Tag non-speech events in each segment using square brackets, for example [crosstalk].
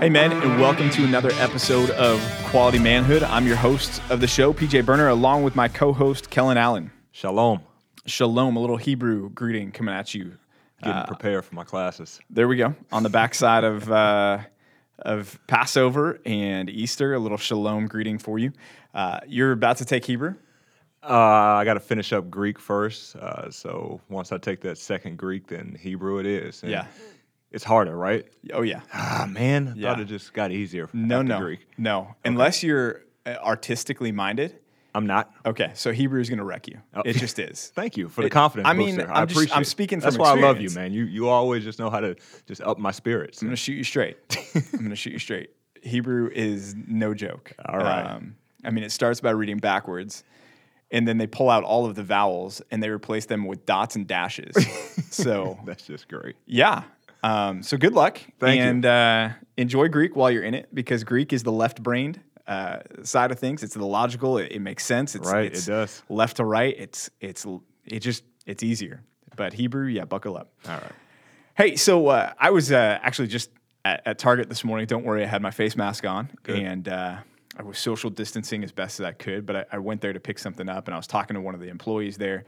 Hey, men, and welcome to another episode of Quality Manhood. I'm your host of the show, PJ Burner, along with my co host, Kellen Allen. Shalom. Shalom, a little Hebrew greeting coming at you. Getting prepared for my classes. There we go. On the backside of, uh, of Passover and Easter, a little shalom greeting for you. Uh, you're about to take Hebrew. Uh, I got to finish up Greek first. Uh, so once I take that second Greek, then Hebrew it is. And Yeah. It's harder, right? Oh, yeah. Ah, man. I Yeah. thought it just got easier. No, no. Greek. No. Unless you're uh, artistically minded. I'm not. Okay, so Hebrew is going to wreck you. Oh. It just is. [laughs] Thank you for the It- confidence. I mean. I'm I just- appreciate I'm speaking That's from why I love you, man. You you always just know how to just up my spirits. I'm gonna shoot you straight. [laughs] I'm gonna shoot you straight. Hebrew is no joke. All right. Um, I mean, it starts by reading backwards, and then they pull out all of the vowels and they replace them with dots and dashes. [laughs] so That's just great. yeah. Um, so good luck Thank you. and uh, enjoy Greek while you're in it because Greek is the left-brained uh, side of things. It's the logical. It, it makes sense. It's, Right, it does. Left to right. It's it's it just it's easier. But Hebrew, yeah, buckle up. All right. Hey, so uh, I was uh, actually just at, at Target this morning. Don't worry, I had my face mask on, Good. and uh, I was social distancing as best as I could. But I, I went there to pick something up, and I was talking to one of the employees there,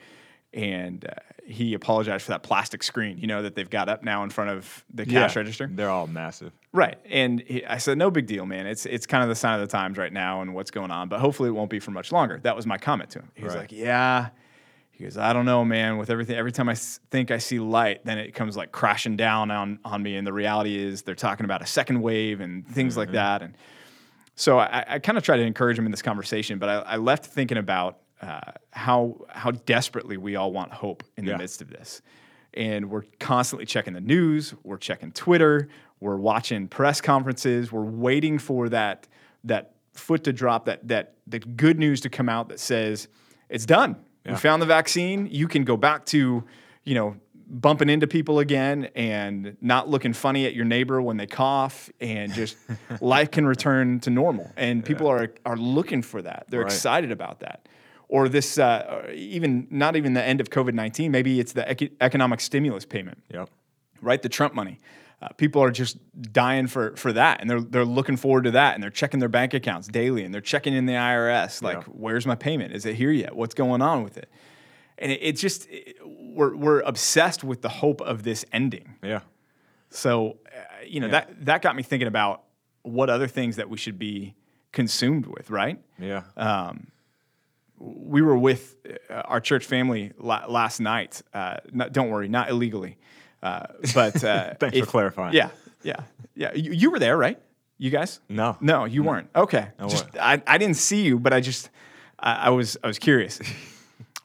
and uh, he apologized for that plastic screen, you know, that they've got up now in front of the cash Yeah, register. They're all massive. Right, and he, I said, "No big deal, man. It's it's kind of the sign of the times right now, and what's going on. But hopefully, it won't be for much longer." That was my comment to him. He was Right. like, "Yeah." He goes, "I don't know, man. With everything, every time I s- think I see light, then it comes like crashing down on on me. And the reality is, they're talking about a second wave and things like that." And so I, I kind of tried to encourage him in this conversation, but I, I left thinking about uh, how how desperately we all want hope in the Yeah. midst of this, and we're constantly checking the news, we're checking Twitter, we're watching press conferences, we're waiting for that that foot to drop, that that the good news to come out that says it's done. We found the vaccine. You can go back to, you know, bumping into people again and not looking funny at your neighbor when they cough and just [laughs] life can return to normal. And people are are looking for that. They're Right. excited about that. Or this, uh, even not even the end of COVID nineteen. Maybe it's the ec- economic stimulus payment Yep. right? The Trump money. Uh, people are just dying for for that, and they're they're looking forward to that, and they're checking their bank accounts daily, and they're checking in the IRS, like, Yeah. where's my payment? Is it here yet? What's going on with it? And it, it just it- we're we're obsessed with the hope of this ending. Yeah. So, uh, you know Yeah. that that got me thinking about what other things that we should be consumed with, right? Yeah. We were with uh, our church family la- last night. Uh, not, don't worry, not illegally, uh, but uh, [laughs] Thanks for clarifying. Yeah, yeah, yeah. You, you were there, right? You guys? No. no, you weren't. Okay, just. I, I didn't see you, but I just I, I was I was curious.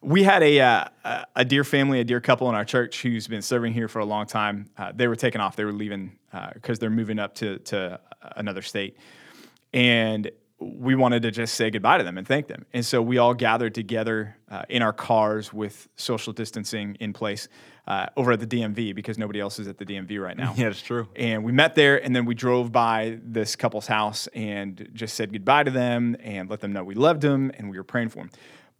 we had a, uh, a a dear family, a dear couple in our church who's been serving here for a long time. Uh, they were taking off. They were leaving because they're moving up to to another state, and we wanted to just say goodbye to them and thank them. And so we all gathered together uh, in our cars with social distancing in place uh, over at the DMV because nobody else is at the DMV right now. [laughs] Yeah, it's true. And we met there, and then we drove by this couple's house and just said goodbye to them and let them know we loved them and we were praying for them.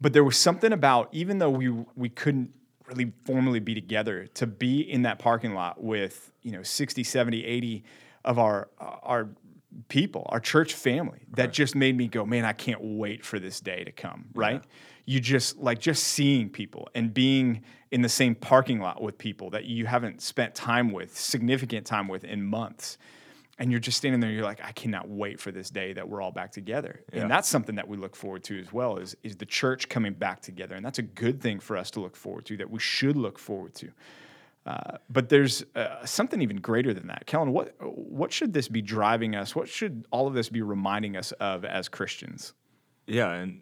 But there was something about, even though we we couldn't really formally be together, to be in that parking lot with you know 60, 70, 80 of our our people, our church family, that just made me go, man, I can't wait for this day to come. Right? You just like just seeing people and being in the same parking lot with people that you haven't spent time with, significant time with in months. And you're just standing there, you're like, I cannot wait for this day that we're all back together. Yeah. And that's something that we look forward to as well, is, is the church coming back together. And that's a good thing for us to look forward to, that we should look forward to. Uh, but there's uh, something even greater than that. Kellen, what, what should this be driving us? What should all of this be reminding us of as Christians? Yeah, and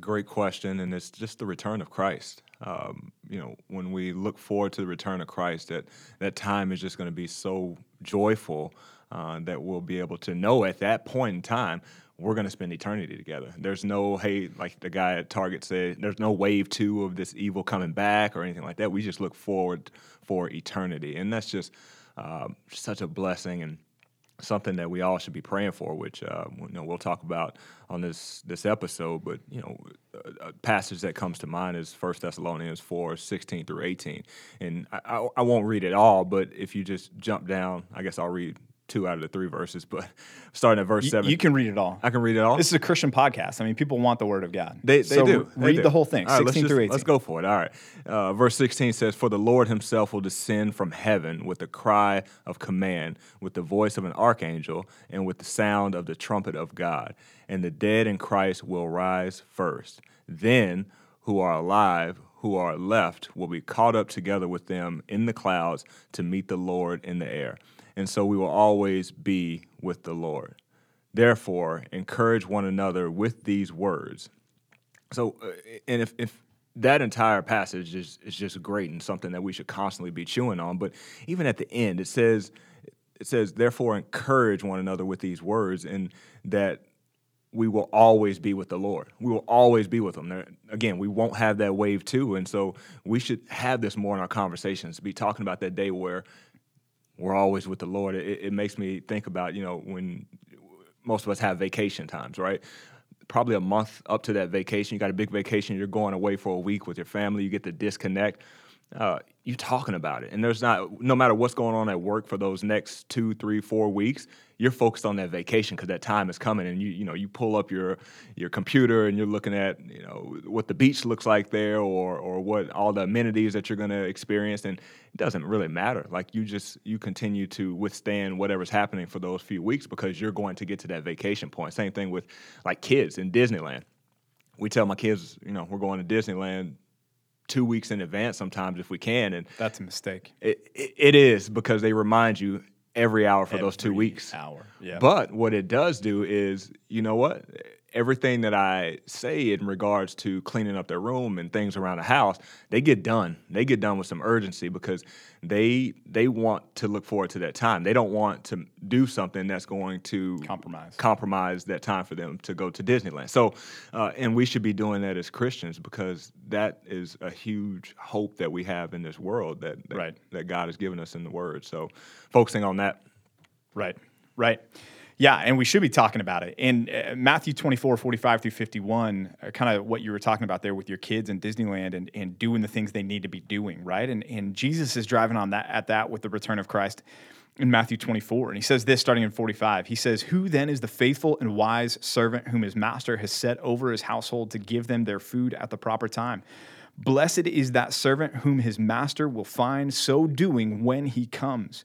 great question, and it's just the return of Christ. Um, you know, when we look forward to the return of Christ, that that time is just going to be so joyful uh, that we'll be able to know at that point in time we're going to spend eternity together. There's no hey, like the guy at Target said, there's no wave two of this evil coming back or anything like that. We just look forward for eternity, and that's just um, such a blessing and something that we all should be praying for, which uh, you know we'll talk about on this this episode. But you know, a, passage that comes to mind is First Thessalonians four sixteen through eighteen, and I, I, I won't read it all, but if you just jump down, I guess I'll read two out of the three verses, but [laughs] starting at verse You, seven. you can read it all. I can read it all. This is a Christian podcast. I mean, people want the word of God. They, they So do. They Read do. the whole thing, All right, let's 16 just- through 18. Let's go for it. All right. Uh, verse 16 says, For the Lord himself will descend from heaven with a cry of command, with the voice of an archangel, and with the sound of the trumpet of God. And the dead in Christ will rise first. Then, who are alive, who are left, will be caught up together with them in the clouds to meet the Lord in the air. And so we will always be with the Lord. Therefore, encourage one another with these words. So, uh, and if, if that entire passage is, is just great and something that we should constantly be chewing on, but even at the end, it says, it says, therefore encourage one another with these words, and that we will always be with the Lord. We will always be with Him. There, again, we won't have that wave two, and so we should have this more in our conversations. Be talking about that day where we're always with the Lord. It, it makes me think about you know when most of us have vacation times, right? Probably a month up to that vacation. You got a big vacation. You're going away for a week with your family. You get to disconnect. Uh, you talking about it, and there's not no matter what's going on at work for those next two, three, four weeks. You're focused on that vacation because that time is coming, and you you know you pull up your your computer and you're looking at you know what the beach looks like there, or or what all the amenities that you're going to experience, and it doesn't really matter. Like you just you continue to withstand whatever's happening for those few weeks because you're going to get to that vacation point. Same thing with like kids in Disneyland. We tell my kids, you know, we're going to Disneyland two weeks in advance sometimes if we can, and That's a mistake. it, it, it is because they remind you every hour for those two weeks. Hour. Yeah. But what it does do is, you know what? Everything that I say in regards to cleaning up their room and things around the house, they get done. They get done with some urgency because they they want to look forward to that time. They don't want to do something that's going to Compromise. compromise that time for them to go to Disneyland. So, uh, and we should be doing that as Christians because that is a huge hope that we have in this world that that, Right. that God has given us in the Word. So, focusing on that. Right, right. Yeah, and we should be talking about it. In uh, Matthew 24, 45 through 51, uh, kind of what you were talking about there with your kids in Disneyland and, and doing the things they need to be doing, right? And, and Jesus is driving on that at that with the return of Christ in Matthew 24. And he says this starting in 45. He says, Who then is the faithful and wise servant whom his master has set over his household to give them their food at the proper time? Blessed is that servant whom his master will find so doing when he comes.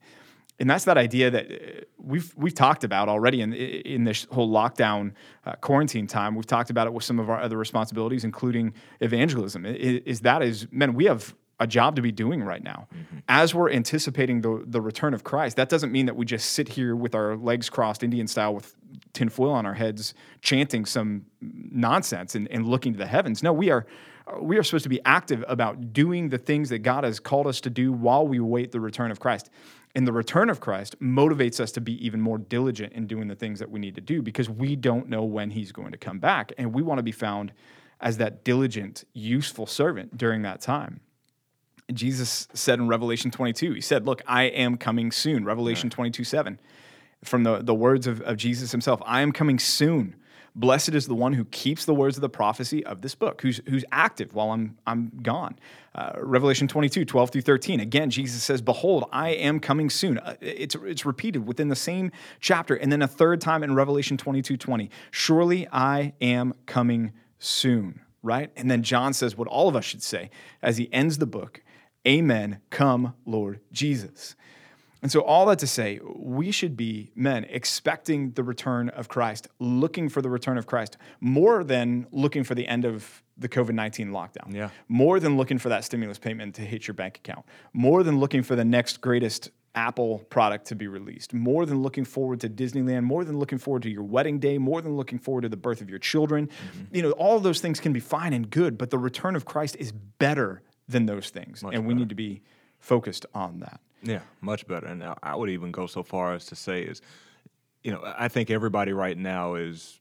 and that's that idea that uh, we've we've talked about already in in this whole lockdown uh, quarantine time. We've talked about it with some of our other responsibilities, including evangelism. I- i- Is that is men we have a job to be doing right now as we're anticipating the the return of Christ. That doesn't mean that we just sit here with our legs crossed, Indian style, with tinfoil on our heads, chanting some nonsense and, and looking to the heavens. No, we are we are supposed to be active about doing the things that God has called us to do while we wait the return of Christ. And the return of Christ motivates us to be even more diligent in doing the things that we need to do because we don't know when he's going to come back. And we want to be found as that diligent, useful servant during that time. Jesus said in Revelation 22, he said, Look, I am coming soon. Revelation 22 7. From the, the words of, of Jesus himself, I am coming soon. Blessed is the one who keeps the words of the prophecy of this book, who's, who's active while I'm, I'm gone. Uh, Revelation 22, 12 through 13. Again, Jesus says, Behold, I am coming soon. Uh, it's, it's repeated within the same chapter. And then a third time in Revelation 22, 20. Surely I am coming soon, right? And then John says what all of us should say as he ends the book Amen, come, Lord Jesus. And so, all that to say, we should be men expecting the return of Christ, looking for the return of Christ, more than looking for the end of the COVID 19 lockdown, Yeah. more than looking for that stimulus payment to hit your bank account, more than looking for the next greatest Apple product to be released, more than looking forward to Disneyland, more than looking forward to your wedding day, more than looking forward to the birth of your children. Mm-hmm. You know, all of those things can be fine and good, but the return of Christ is better than those things. and we need to be focused on that. Yeah, much better. And I- would even go so far as to say is, you know, I think everybody right now is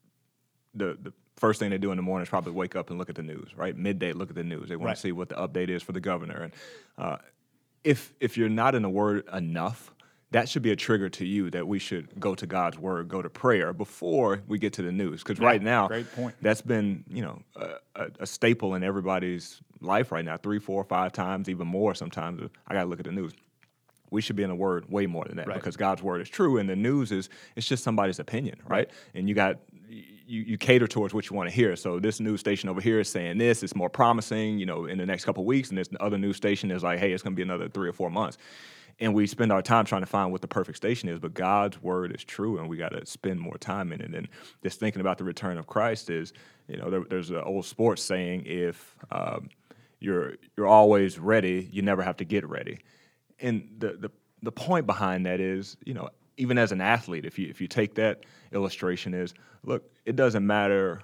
the the first thing they do in the morning is probably wake up and look at the news, right? Midday, look at the news. They want Right. to see what the update is for the governor. And uh, if if you're not in the Word enough, that should be a trigger to you that we should go to God's Word, go to prayer before we get to the news. Because right now, great point. that's been you know a, a, a staple in everybody's life right now. Three, four, five times, even more sometimes. I got to look at the news. We should be in the Word way more than that Right. because God's Word is true, and the news is it's just somebody's opinion, right? And you got you, you cater towards what you want to hear. So this news station over here is saying this, it's more promising, you know, in the next couple of weeks, and this other news station is like, hey, it's going to be another three or four months. And we spend our time trying to find what the perfect station is, but God's word is true, and we got to spend more time in it. And just thinking about the return of Christ is, you know, there, there's an old sports saying: if um, you're you're always ready, you never have to get ready. And the the the point behind that is, you know, even as an athlete, if you if you take that illustration is, look, it doesn't matter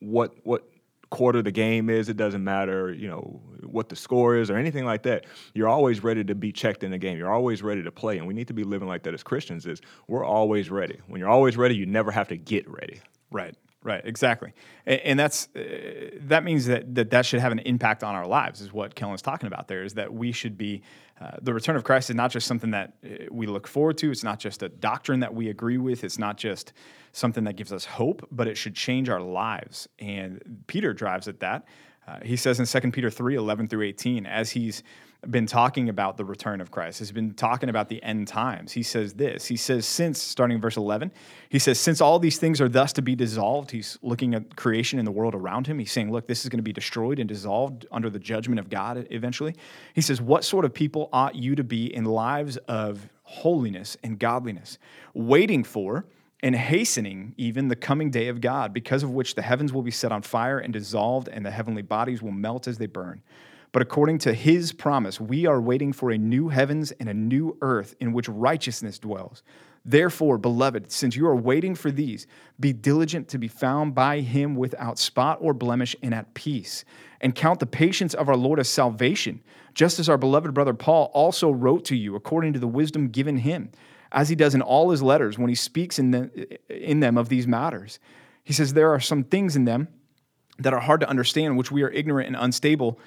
what what quarter the game is, it doesn't matter, you know, what the score is or anything like that. You're always ready to be checked in the game. You're always ready to play. And we need to be living like that as Christians is we're always ready. When you're always ready, you never have to get ready. Right. Right. Exactly. And, that's uh, that means that, that that should have an impact on our lives. Is what Kellen's talking about. There is that we should be. Uh, the return of Christ is not just something that uh, we look forward to. It's not just a doctrine that we agree with. It's not just something that gives us hope, but it should change our lives. And Peter drives at that. Uh, he says in 2 Peter 3 11 through 18, as he's been talking about the return of Christ, he's been talking about the end times. He says this. He says, since, starting in verse 11, he says, since all these things are thus to be dissolved, he's looking at creation and the world around him. He's saying, look, this is going to be destroyed and dissolved under the judgment of God eventually. He says, what sort of people ought you to be in lives of holiness and godliness, waiting for and hastening even the coming day of God, because of which the heavens will be set on fire and dissolved, and the heavenly bodies will melt as they burn. But according to his promise, we are waiting for a new heavens and a new earth in which righteousness dwells. Therefore, beloved, since you are waiting for these, be diligent to be found by him without spot or blemish and at peace, and count the patience of our Lord as salvation, just as our beloved brother Paul also wrote to you according to the wisdom given him, as he does in all his letters when he speaks in, the, in them of these matters. He says, There are some things in them that are hard to understand, which we are ignorant and unstable,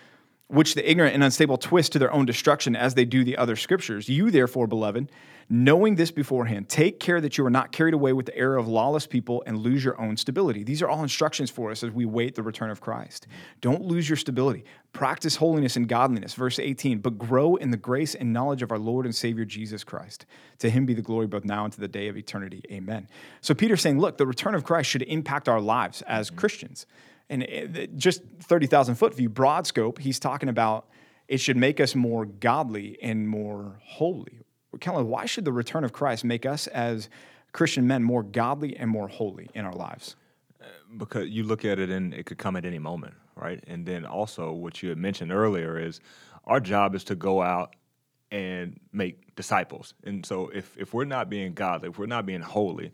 which the ignorant and unstable twist to their own destruction as they do the other scriptures. You, therefore, beloved, knowing this beforehand, take care that you are not carried away with the error of lawless people and lose your own stability. These are all instructions for us as we wait the return of Christ. Don't lose your stability. Practice holiness and godliness. Verse 18, but grow in the grace and knowledge of our Lord and Savior Jesus Christ. To him be the glory both now and to the day of eternity. Amen. So Peter's saying, look, the return of Christ should impact our lives as mm-hmm. Christians. And just 30,000 foot view, broad scope, he's talking about it should make us more godly and more holy. Kellen, why should the return of Christ make us as Christian men more godly and more holy in our lives? because you look at it and it could come at any moment, right? And then also what you had mentioned earlier is our job is to go out and make disciples. And so if if we're not being godly, if we're not being holy,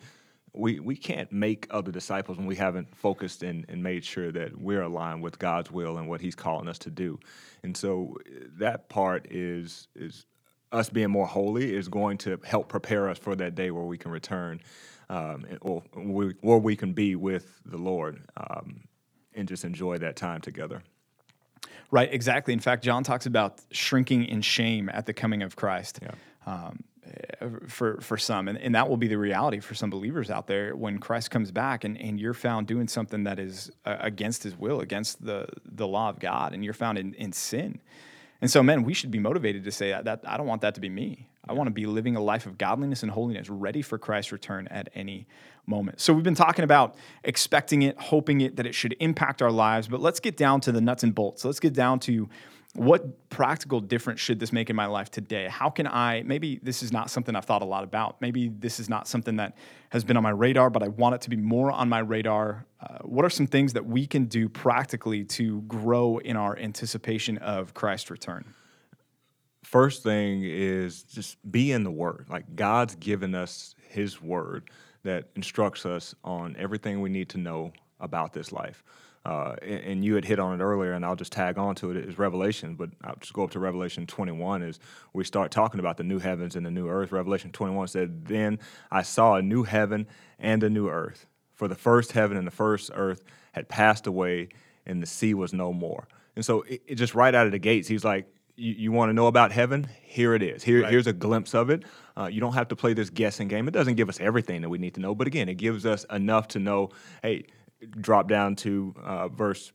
we, we can't make other disciples when we haven't focused and, and made sure that we're aligned with God's will and what He's calling us to do. And so uh, that part is is us being more holy is going to help prepare us for that day where we can return um, or we, where we can be with the Lord um, and just enjoy that time together. Right, exactly. In fact, John talks about shrinking in shame at the coming of Christ. Yeah. Um, for for some, and, and that will be the reality for some believers out there when Christ comes back, and, and you're found doing something that is uh, against His will, against the the law of God, and you're found in, in sin. And so, men, we should be motivated to say that, that I don't want that to be me. I want to be living a life of godliness and holiness, ready for Christ's return at any moment. So, we've been talking about expecting it, hoping it, that it should impact our lives. But let's get down to the nuts and bolts. Let's get down to what practical difference should this make in my life today? How can I, maybe this is not something I've thought a lot about. Maybe this is not something that has been on my radar, but I want it to be more on my radar. Uh, what are some things that we can do practically to grow in our anticipation of Christ's return? First thing is just be in the Word. Like God's given us His Word that instructs us on everything we need to know about this life. Uh, and, and you had hit on it earlier, and I'll just tag on to it is Revelation. But I'll just go up to Revelation 21 is we start talking about the new heavens and the new earth. Revelation 21 said, "Then I saw a new heaven and a new earth, for the first heaven and the first earth had passed away, and the sea was no more. And so, it, it just right out of the gates, he's like, you, you want to know about heaven? Here it is. Here, Right. Here's a glimpse of it. Uh, you don't have to play this guessing game. It doesn't give us everything that we need to know, but again, it gives us enough to know. Hey, drop down to uh, verse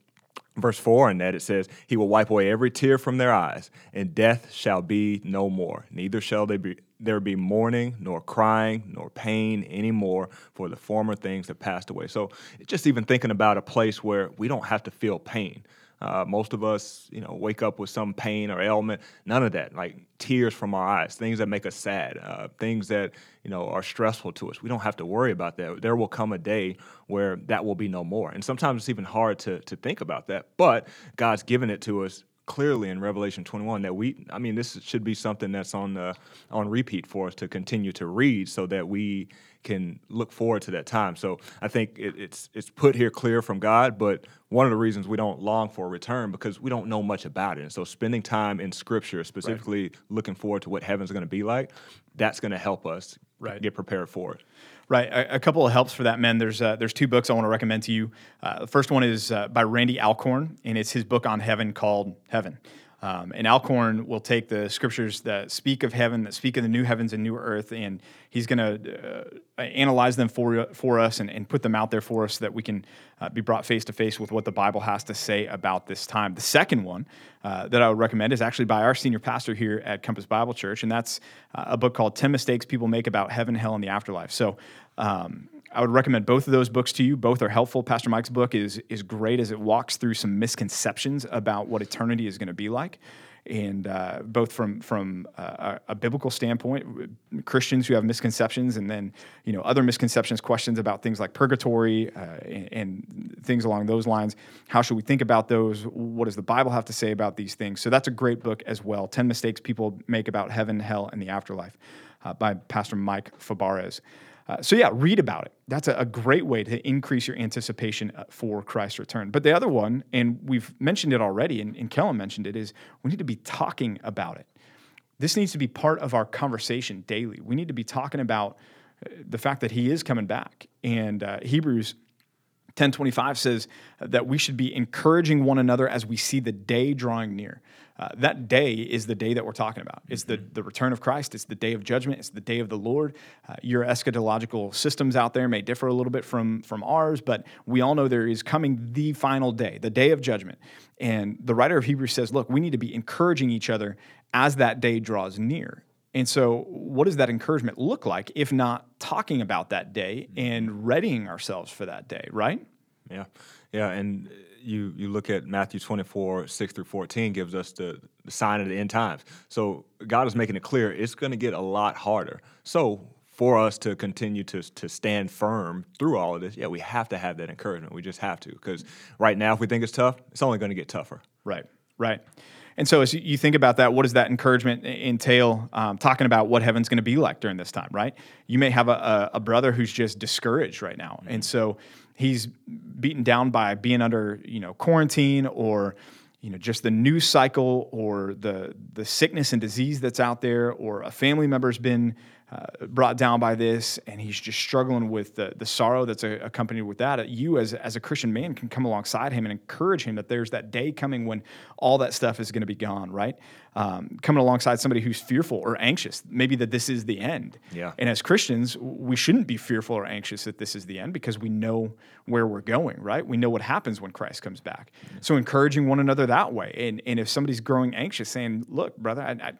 verse 4 in that it says he will wipe away every tear from their eyes and death shall be no more. Neither shall they be there be mourning nor crying nor pain anymore for the former things have passed away. So just even thinking about a place where we don't have to feel pain uh, most of us, you know, wake up with some pain or ailment. None of that, like tears from our eyes, things that make us sad, uh, things that you know are stressful to us. We don't have to worry about that. There will come a day where that will be no more. And sometimes it's even hard to to think about that. But God's given it to us clearly in Revelation 21 that we I mean this should be something that's on the on repeat for us to continue to read so that we can look forward to that time. So I think it, it's it's put here clear from God, but one of the reasons we don't long for a return because we don't know much about it. And so spending time in Scripture, specifically looking forward to what heaven's going to be like, that's going to help us Right. get prepared for it. Right. A, a couple of helps for that, men. There's uh, there's two books I want to recommend to you. Uh, the first one is uh, by Randy Alcorn, and it's his book on heaven called Heaven. Um, and Alcorn will take the scriptures that speak of heaven, that speak of the new heavens and new earth, and he's going to uh, analyze them for for us and, and put them out there for us so that we can uh, be brought face to face with what the Bible has to say about this time. The second one uh, that I would recommend is actually by our senior pastor here at Compass Bible Church, and that's uh, a book called 10 Mistakes People Make About Heaven, Hell, and the Afterlife. So um, I would recommend both of those books to you. Both are helpful. Pastor Mike's book is is great as it walks through some misconceptions about what eternity is going to be like, and uh, both from from uh, a, biblical standpoint, Christians who have misconceptions, and then you know other misconceptions, questions about things like purgatory uh, and, and things along those lines. How should we think about those? What does the Bible have to say about these things? So that's a great book as well. Ten mistakes people make about heaven, hell, and the afterlife, uh, by Pastor Mike Fabarez. Uh, so yeah, read about it. That's a, a great way to increase your anticipation uh, for Christ's return. But the other one, and we've mentioned it already, and, and Kellen mentioned it, is we need to be talking about it. This needs to be part of our conversation daily. We need to be talking about uh, the fact that He is coming back. And uh, Hebrews 1025 says that we should be encouraging one another as we see the day drawing near. Uh, that day is the day that we're talking about. It's the, the return of Christ. It's the day of judgment. It's the day of the Lord. Uh, your eschatological systems out there may differ a little bit from, from ours, but we all know there is coming the final day, the day of judgment. And the writer of Hebrews says, look, we need to be encouraging each other as that day draws near. And so, what does that encouragement look like if not talking about that day and mm-hmm. readying ourselves for that day, right? Yeah, yeah, and you you look at Matthew twenty four six through fourteen gives us the, the sign of the end times. So God is making it clear it's going to get a lot harder. So for us to continue to to stand firm through all of this, yeah, we have to have that encouragement. We just have to because right now, if we think it's tough, it's only going to get tougher. Right, right. And so, as you think about that, what does that encouragement entail? Um, talking about what heaven's going to be like during this time, right? You may have a, a, brother who's just discouraged right now, and so he's beaten down by being under, you know, quarantine or you know just the news cycle or the the sickness and disease that's out there or a family member's been uh, brought down by this and he's just struggling with the, the sorrow that's a, accompanied with that you as, as a christian man can come alongside him and encourage him that there's that day coming when all that stuff is going to be gone right? Um, coming alongside somebody who's fearful or anxious maybe that this is the end. Yeah. and as christians we shouldn't be fearful or anxious that this is the end because we know where we're going right? We know what happens when christ comes back. So encouraging one another that way. And, and if somebody's growing anxious saying look brother I, I,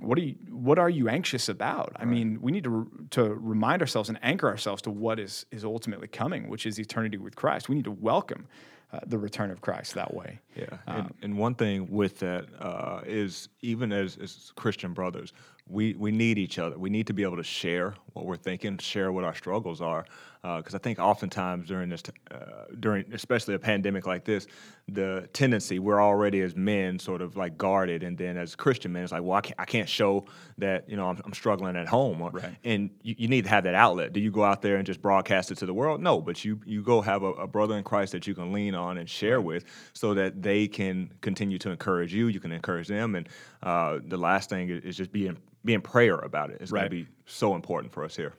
what are you what are you anxious about? I mean we need to to remind ourselves and anchor ourselves to what is is ultimately coming which is eternity with christ. We need to welcome uh, the return of christ that way. Yeah, and, and one thing with that uh, is even as, as Christian brothers, we, we need each other. We need to be able to share what we're thinking, share what our struggles are, because I think oftentimes during this, t- uh, during especially a pandemic like this, the tendency we're already as men sort of like guarded, and then as Christian men, it's like, well, I can't, I can't show that you know I'm, I'm struggling at home, Right. and you, you need to have that outlet. Do you go out there and just broadcast it to the world? No, but you you go have a, a brother in Christ that you can lean on and share with, so that they can continue to encourage you. You can encourage them, and uh, the last thing is, is just being be in prayer about. It's Right. going to be so important for us here.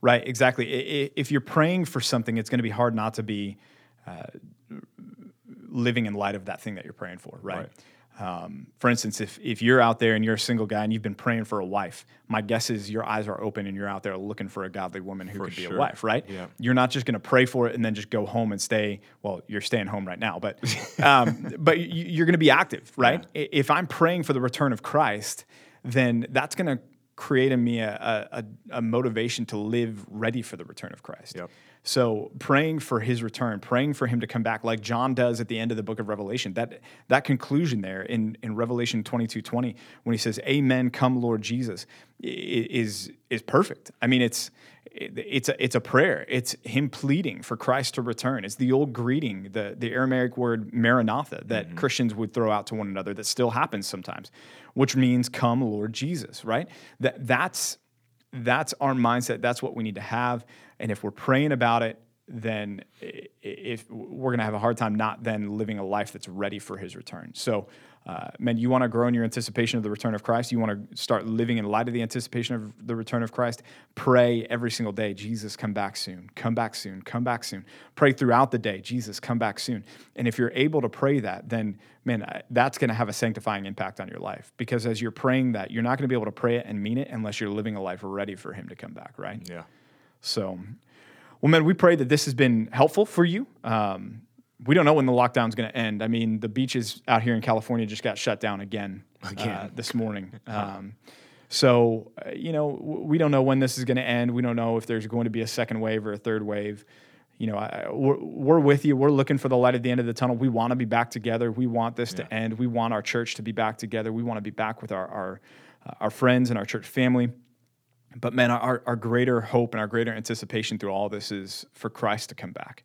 Right, exactly. If you're praying for something, it's going to be hard not to be uh, living in light of that thing that you're praying for, right? Um, for instance, if, if you're out there and you're a single guy and you've been praying for a wife, my guess is your eyes are open and you're out there looking for a godly woman who For could be sure. a wife, right? Yeah. You're not just going to pray for it and then just go home and stay. Well, you're staying home right now, but um, [laughs] but you're going to be active, right? I If I'm praying for the return of Christ, then that's going to create in me a, a, a- motivation to live ready for the return of Christ. Yep. So praying for his return, praying for him to come back, like John does at the end of the book of Revelation. That that conclusion there in, in Revelation 22, 20, when he says, Amen, come Lord Jesus, is is perfect. I mean, it's it's a it's a prayer. It's him pleading for Christ to return. It's the old greeting, the the Aramaic word Maranatha that mm-hmm. Christians would throw out to one another that still happens sometimes, which means come Lord Jesus, right? That that's that's our mindset. That's what we need to have. And if we're praying about it, then if we're going to have a hard time not then living a life that's ready for his return. So, uh, man, you want to grow in your anticipation of the return of Christ. You want to start living in light of the anticipation of the return of Christ. Pray every single day, Jesus, come back soon, come back soon, come back soon. Pray throughout the day, Jesus, come back soon. And if you're able to pray that, then man, that's going to have a sanctifying impact on your life because as you're praying that, you're not going to be able to pray it and mean it unless you're living a life ready for Him to come back, right? Yeah. So, well, man, we pray that this has been helpful for you. Um, we don't know when the lockdown's going to end. I mean, the beaches out here in California just got shut down again, Again. Uh, [laughs] this morning. [laughs] Um, so, uh, you know, w- we don't know when this is going to end. We don't know if there's going to be a second wave or a third wave. You know, I, we're, we're with you. We're looking for the light at the end of the tunnel. We want to be back together. We want this to end. We want our church to be back together. We want to be back with our our, uh, our friends and our church family. But man, our, our greater hope and our greater anticipation through all this is for Christ to come back.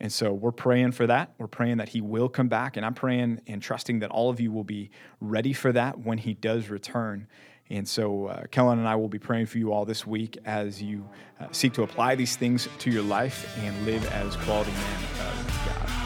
And so we're praying for that. We're praying that he will come back. And I'm praying and trusting that all of you will be ready for that when he does return. And so uh, Kellen and I will be praying for you all this week as you uh, seek to apply these things to your life and live as quality men of God.